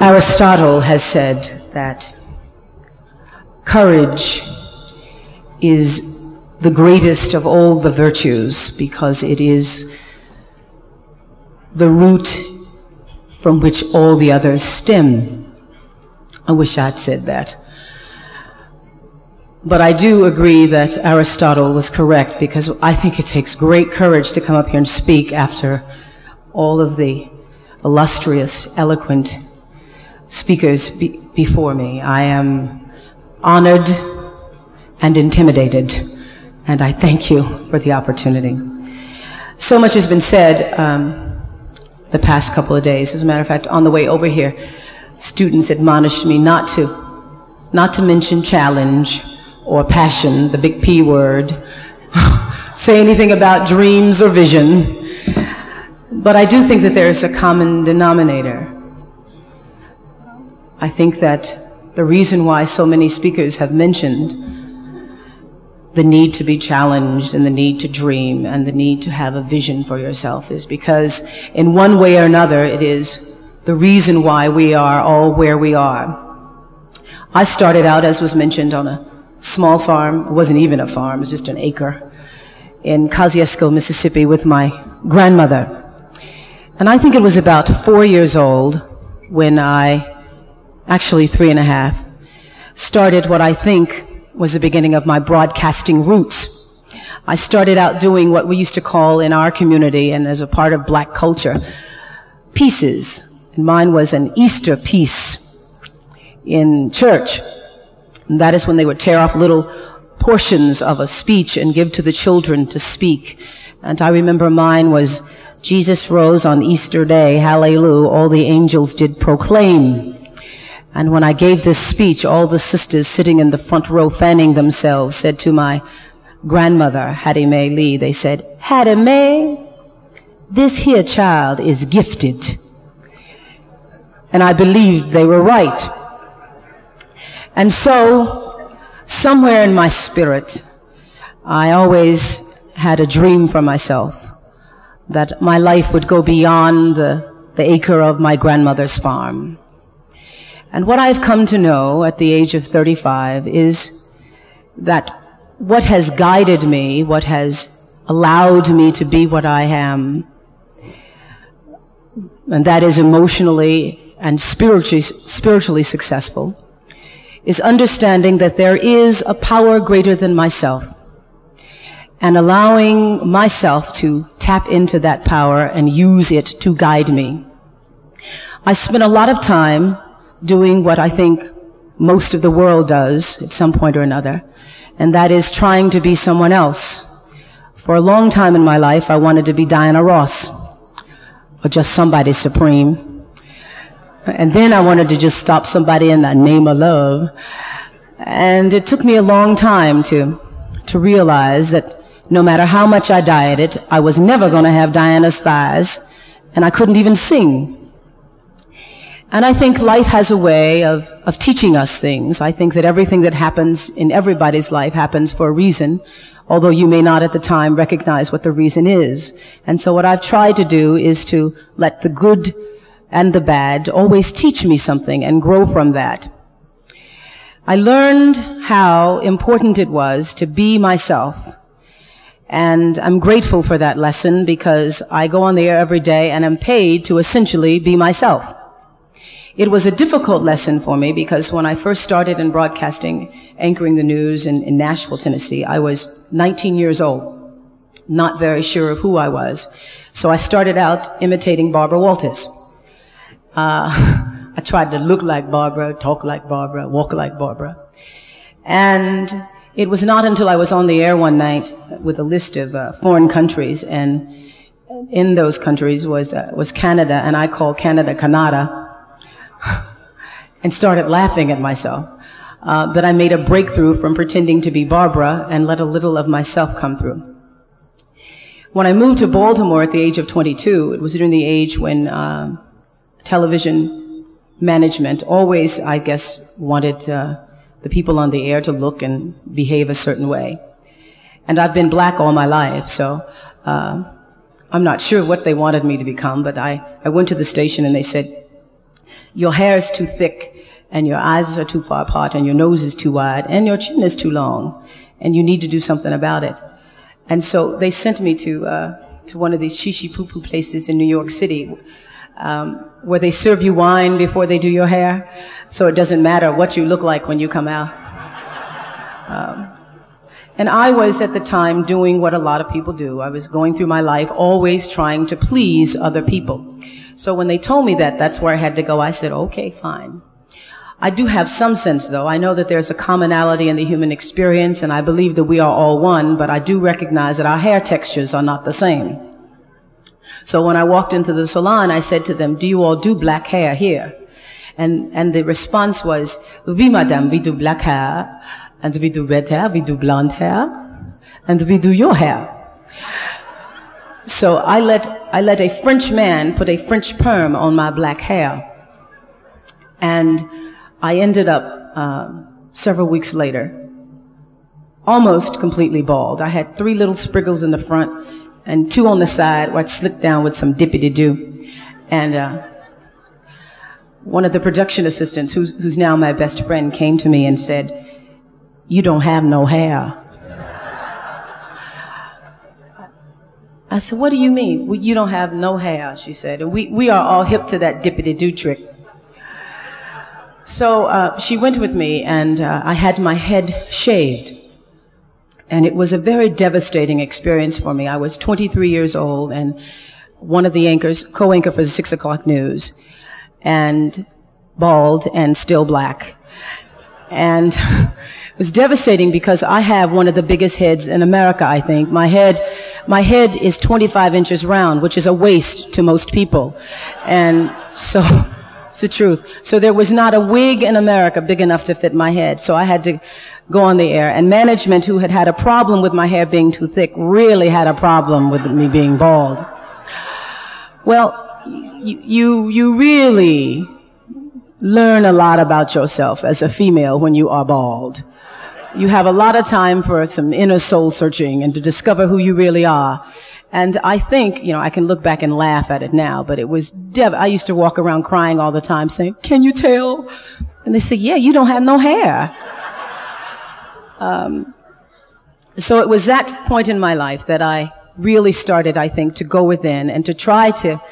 Aristotle has said that courage is the greatest of all the virtues because it is the root from which all the others stem. I wish I'd said that. But I do agree that Aristotle was correct because I think it takes great courage to come up here and speak after all of the illustrious, eloquent speakers be- before me. I am honored and intimidated, and I thank you for the opportunity. So much has been said um, the past couple of days. As a matter of fact, on the way over here, students admonished me not to, not to mention challenge or passion, the big P word, say anything about dreams or vision. But I do think that there is a common denominator. I think that the reason why so many speakers have mentioned the need to be challenged and the need to dream and the need to have a vision for yourself is because in one way or another it is the reason why we are all where we are. I started out, as was mentioned, on a small farm. It wasn't even a farm, it was just an acre in Kosciusko, Mississippi with my grandmother. And I think it was about four years old when I, actually three and a half, started what I think was the beginning of my broadcasting roots. I started out doing what we used to call in our community and as a part of black culture, pieces. And mine was an Easter piece in church. And that is when they would tear off little portions of a speech and give to the children to speak. And I remember mine was, Jesus rose on Easter day, hallelujah, all the angels did proclaim. And when I gave this speech, all the sisters sitting in the front row fanning themselves said to my grandmother, Hattie Mae Lee, they said, Hattie Mae, this here child is gifted. And I believed they were right. And so, somewhere in my spirit, I always had a dream for myself that my life would go beyond the, the acre of my grandmother's farm. And what I've come to know at the age of 35 is that what has guided me, what has allowed me to be what I am, and that is emotionally and spiritually, spiritually successful, is understanding that there is a power greater than myself and allowing myself to tap into that power and use it to guide me. I spent a lot of time doing what I think most of the world does at some point or another, and that is trying to be someone else. For a long time in my life, I wanted to be Diana Ross, or just somebody supreme. And then I wanted to just stop somebody in the name of love. And it took me a long time to, to realize that no matter how much I dieted, I was never going to have Diana's thighs, and I couldn't even sing. And I think life has a way of, of teaching us things. I think that everything that happens in everybody's life happens for a reason, although you may not at the time recognize what the reason is. And so what I've tried to do is to let the good and the bad always teach me something and grow from that. I learned how important it was to be myself. And I'm grateful for that lesson because I go on the air every day and am paid to essentially be myself. It was a difficult lesson for me because when I first started in broadcasting, anchoring the news in, in Nashville, Tennessee, I was 19 years old, not very sure of who I was. So I started out imitating Barbara Walters. Uh, I tried to look like Barbara, talk like Barbara, walk like Barbara. And it was not until I was on the air one night with a list of uh, foreign countries, and in those countries was, uh, was Canada, and I called Canada Canada, and started laughing at myself. Uh, that I made a breakthrough from pretending to be Barbara and let a little of myself come through. When I moved to Baltimore at the age of 22, it was during the age when uh, television management always, I guess, wanted uh, the people on the air to look and behave a certain way. And I've been black all my life, so uh, I'm not sure what they wanted me to become, but I, I went to the station and they said, your hair is too thick and your eyes are too far apart and your nose is too wide and your chin is too long and you need to do something about it. And so they sent me to, uh, to one of these shishi poo poo places in New York City, um, where they serve you wine before they do your hair. So it doesn't matter what you look like when you come out. Um, and I was at the time doing what a lot of people do. I was going through my life always trying to please other people. So when they told me that, that's where I had to go. I said, okay, fine. I do have some sense though. I know that there's a commonality in the human experience and I believe that we are all one, but I do recognize that our hair textures are not the same. So when I walked into the salon, I said to them, do you all do black hair here? And, and the response was, oui, madame, we do black hair, and we do red hair, we do blonde hair, and we do your hair. So I let, I let a French man put a French perm on my black hair. And I ended up, uh, several weeks later, almost completely bald. I had three little spriggles in the front and two on the side where I'd slicked down with some dippity doo. And, uh, one of the production assistants, who's, who's now my best friend, came to me and said, you don't have no hair. I said, what do you mean? Well, you don't have no hair, she said. And we, we are all hip to that dippity doo trick. So uh, she went with me, and uh, I had my head shaved. And it was a very devastating experience for me. I was 23 years old and one of the anchors, co-anchor for the six o'clock news, and bald and still black. And it was devastating because I have one of the biggest heads in America, I think. My head, my head is 25 inches round, which is a waist to most people. And so, it's the truth. So there was not a wig in America big enough to fit my head. So I had to go on the air. And management, who had had a problem with my hair being too thick, really had a problem with me being bald. Well, you, you, you really learn a lot about yourself as a female when you are bald. You have a lot of time for some inner soul searching and to discover who you really are. And I think, you know, I can look back and laugh at it now, but it was dev- I used to walk around crying all the time saying, can you tell? And they say, yeah, you don't have no hair. Um, so it was that point in my life that I really started, I think, to go within and to try to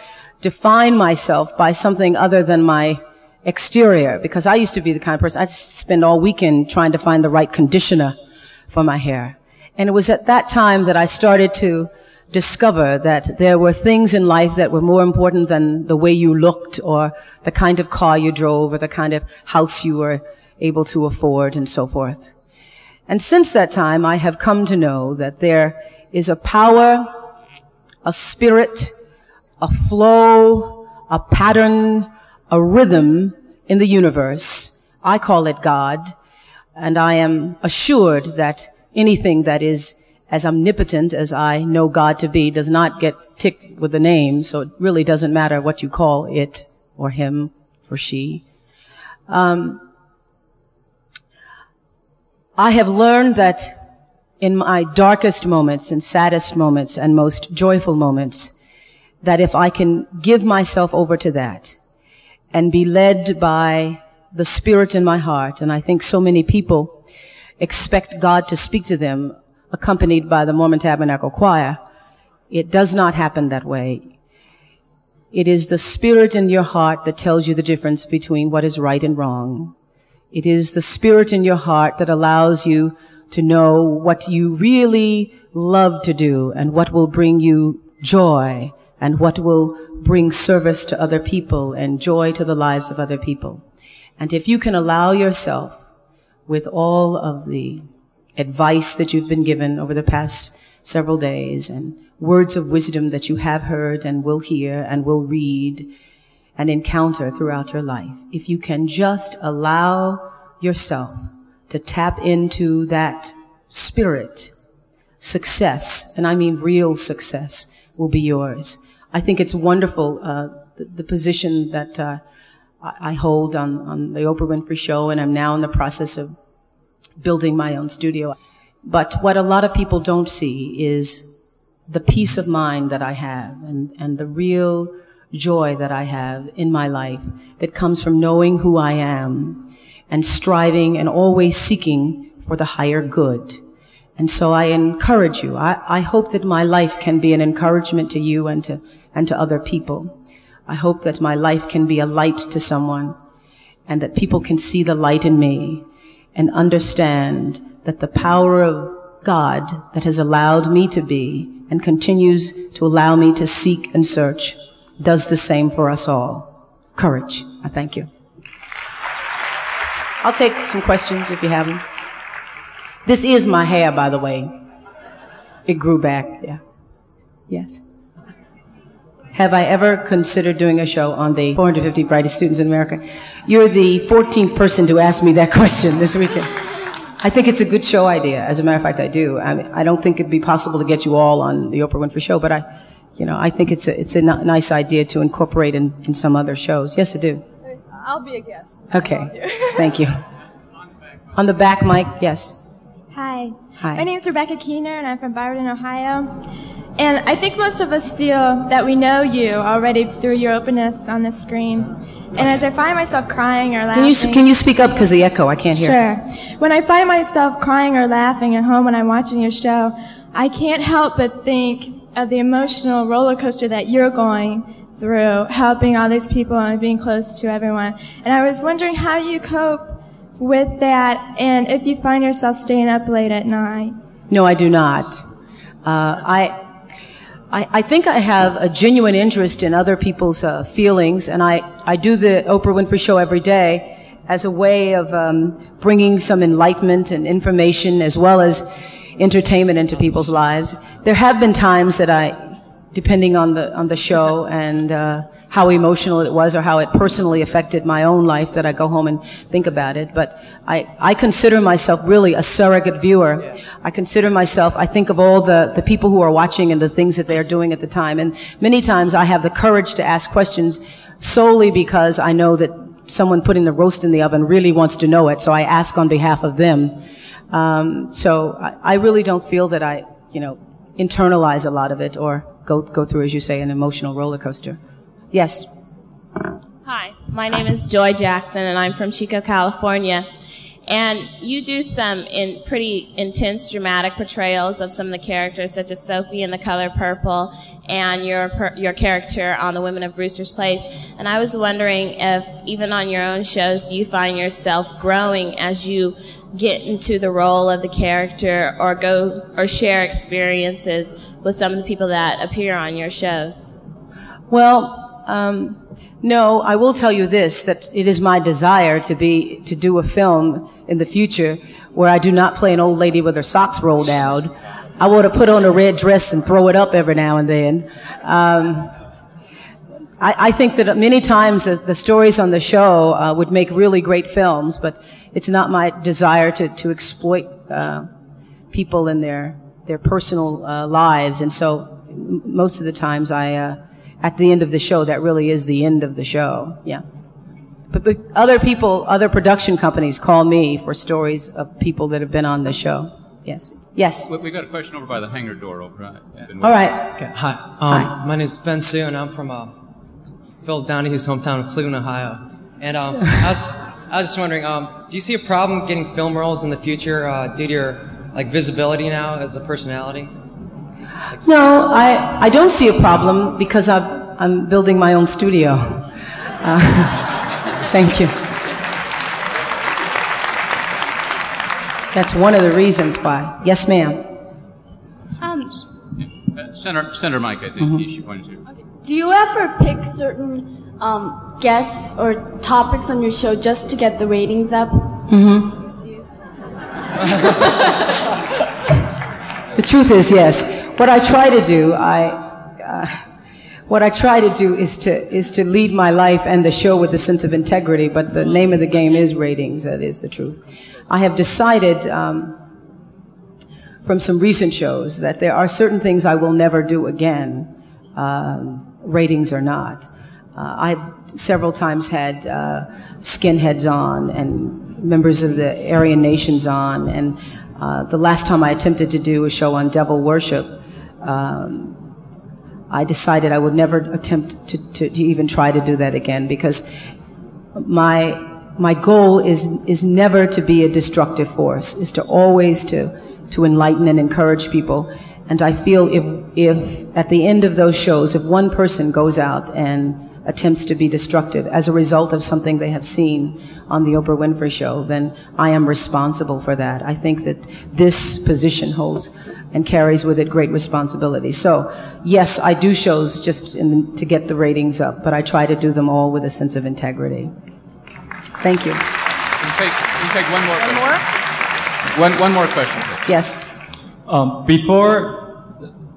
define myself by something other than my exterior. Because I used to be the kind of person, I'd spend all weekend trying to find the right conditioner for my hair. And it was at that time that I started to discover that there were things in life that were more important than the way you looked or the kind of car you drove or the kind of house you were able to afford and so forth. And since that time, I have come to know that there is a power, a spirit, a flow, a pattern, a rhythm in the universe. I call it God. And I am assured that anything that is as omnipotent as I know God to be does not get ticked with a name. So it really doesn't matter what you call it or him or she. Um, I have learned that in my darkest moments and saddest moments and most joyful moments, that if I can give myself over to that and be led by the spirit in my heart, and I think so many people expect God to speak to them accompanied by the Mormon Tabernacle Choir, it does not happen that way. It is the spirit in your heart that tells you the difference between what is right and wrong. It is the spirit in your heart that allows you to know what you really love to do and what will bring you joy and what will bring service to other people and joy to the lives of other people. And if you can allow yourself with all of the advice that you've been given over the past several days and words of wisdom that you have heard and will hear and will read and encounter throughout your life. If you can just allow yourself to tap into that spirit, success, and I mean real success, will be yours. I think it's wonderful, uh, the, the, position that uh, I hold on, on the Oprah Winfrey Show, and I'm now in the process of building my own studio. But what a lot of people don't see is the peace of mind that I have and, and the real joy that I have in my life that comes from knowing who I am and striving and always seeking for the higher good. And so I encourage you. I, I hope that my life can be an encouragement to you and to, and to other people. I hope that my life can be a light to someone and that people can see the light in me and understand that the power of God that has allowed me to be and continues to allow me to seek and search does the same for us all. Courage. I thank you. I'll take some questions if you have them. This is my hair, by the way. It grew back, yeah. Yes. Have I ever considered doing a show on the 450 brightest students in America? You're the 14th person to ask me that question this weekend. I think it's a good show idea. As a matter of fact, I do. I mean, I don't think it'd be possible to get you all on the Oprah Winfrey Show, but I, you know, I think it's a, it's a n- nice idea to incorporate in, in some other shows. Yes, I do. I'll be a guest. Okay. Thank you. On the back mic, yes. Hi. Hi. My name is Rebecca Keener, and I'm from Byron, Ohio. And I think most of us feel that we know you already through your openness on the screen. And as I find myself crying or laughing, Can you, can you speak up because the echo? I can't hear. Sure. When I find myself crying or laughing at home when I'm watching your show, I can't help but think of the emotional roller coaster that you're going through, helping all these people and being close to everyone. And I was wondering how you cope with that and if you find yourself staying up late at night. No, I do not. Uh, I, I, I think I have a genuine interest in other people's uh, feelings, and I, I do the Oprah Winfrey Show every day as a way of um, bringing some enlightenment and information as well as entertainment into people's lives. There have been times that I, depending on the on the show and uh, how emotional it was or how it personally affected my own life, that I go home and think about it. But I, I consider myself really a surrogate viewer. I consider myself, I think of all the, the people who are watching and the things that they are doing at the time. And many times I have the courage to ask questions solely because I know that someone putting the roast in the oven really wants to know it. So I ask on behalf of them. Um, so I, I really don't feel that I, you know, internalize a lot of it or go, go through, as you say, an emotional roller coaster. Yes. Hi, my name is Joy Jackson, and I'm from Chico, California. And you do some in pretty intense dramatic portrayals of some of the characters, such as Sophie in The Color Purple, and your your character on The Women of Brewster's Place. And I was wondering if, even on your own shows, you find yourself growing as you get into the role of the character, or go or share experiences with some of the people that appear on your shows? Well, um, no, I will tell you this, that it is my desire to be, to do a film in the future where I do not play an old lady with her socks rolled out. I want to put on a red dress and throw it up every now and then. Um, I, I, think that many times the, the stories on the show uh, would make really great films, but it's not my desire to, to exploit uh, people in their, their personal uh, lives. And so most of the times I, uh, at the end of the show, that really is the end of the show. Yeah. But, but other people, other production companies call me for stories of people that have been on the show. Yes. Yes. We, we got a question over by the hangar door over. All right. Okay. Hi. Um, Hi. My name's Ben Sue, and I'm from uh, Phil Donahue's hometown of Cleveland, Ohio. And um, I was, I was just wondering, um, do you see a problem getting film roles in the future uh, due to your like visibility now as a personality? No, I, I don't see a problem because i am building my own studio. Uh, thank you. That's one of the reasons why. Yes, ma'am. Um, uh, Senator, Senator Mike, I think mm-hmm. she pointed to. Okay. Do you ever pick certain um, guests or topics on your show just to get the ratings up? Mm-hmm. the truth is, yes what I try to do, I, uh, what I try to do is to, is to lead my life and the show with a sense of integrity, but the name of the game is ratings, that is the truth. I have decided, um, from some recent shows that there are certain things I will never do again, um, ratings or not. Uh, I've several times had uh, skinheads on and members of the Aryan nations on, and uh, the last time I attempted to do a show on devil worship, um, I decided I would never attempt to, to, to even try to do that again because my, my goal is, is never to be a destructive force, is to always to, to enlighten and encourage people. And I feel if, if at the end of those shows, if one person goes out and attempts to be destructive as a result of something they have seen on the Oprah Winfrey show, then I am responsible for that. I think that this position holds and carries with it great responsibility. So, yes, I do shows just the, to get the ratings up, but I try to do them all with a sense of integrity. Thank you. We'll take, we'll take one more one question. More? One, one more question. Please. Yes. Um, before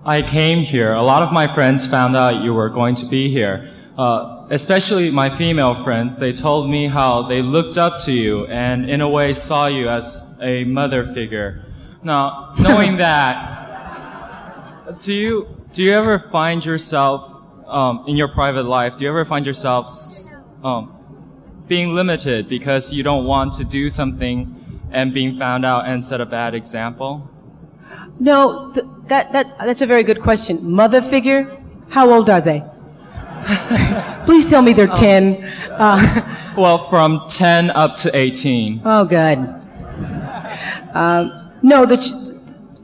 I came here, a lot of my friends found out you were going to be here. Uh, especially my female friends, they told me how they looked up to you and in a way saw you as a mother figure. Now, knowing that, do you do you ever find yourself um, in your private life? Do you ever find yourself um, being limited because you don't want to do something and being found out and set a bad example? No, th- that that that's a very good question. Mother figure? How old are they? Please tell me they're 10. Uh, well, from 10 up to 18. Oh, good. Uh, no, that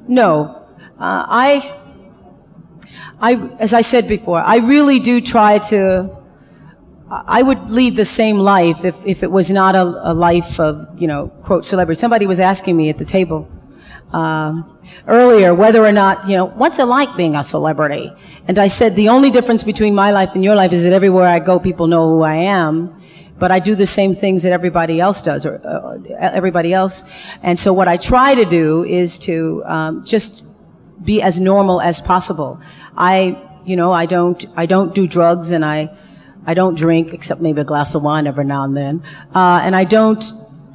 no. Uh, I, I, as I said before, I really do try to. I would lead the same life if, if it was not a, a life of, you know, quote, celebrity. Somebody was asking me at the table. Um, earlier whether or not, you know, what's it like being a celebrity? And I said the only difference between my life and your life is that everywhere I go, people know who I am. But I do the same things that everybody else does, or uh, everybody else. And so what I try to do is to um, just be as normal as possible. I, you know, I don't, I don't do drugs, and I, I don't drink except maybe a glass of wine every now and then. Uh, and I don't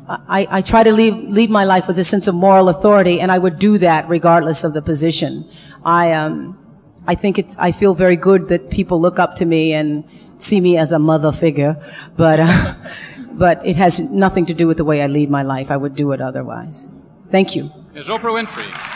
I, I, try to lead, lead my life with a sense of moral authority, and I would do that regardless of the position. I, um, I think it's, I feel very good that people look up to me and see me as a mother figure, but, uh, but it has nothing to do with the way I lead my life. I would do it otherwise. Thank you. Ms. Oprah Winfrey.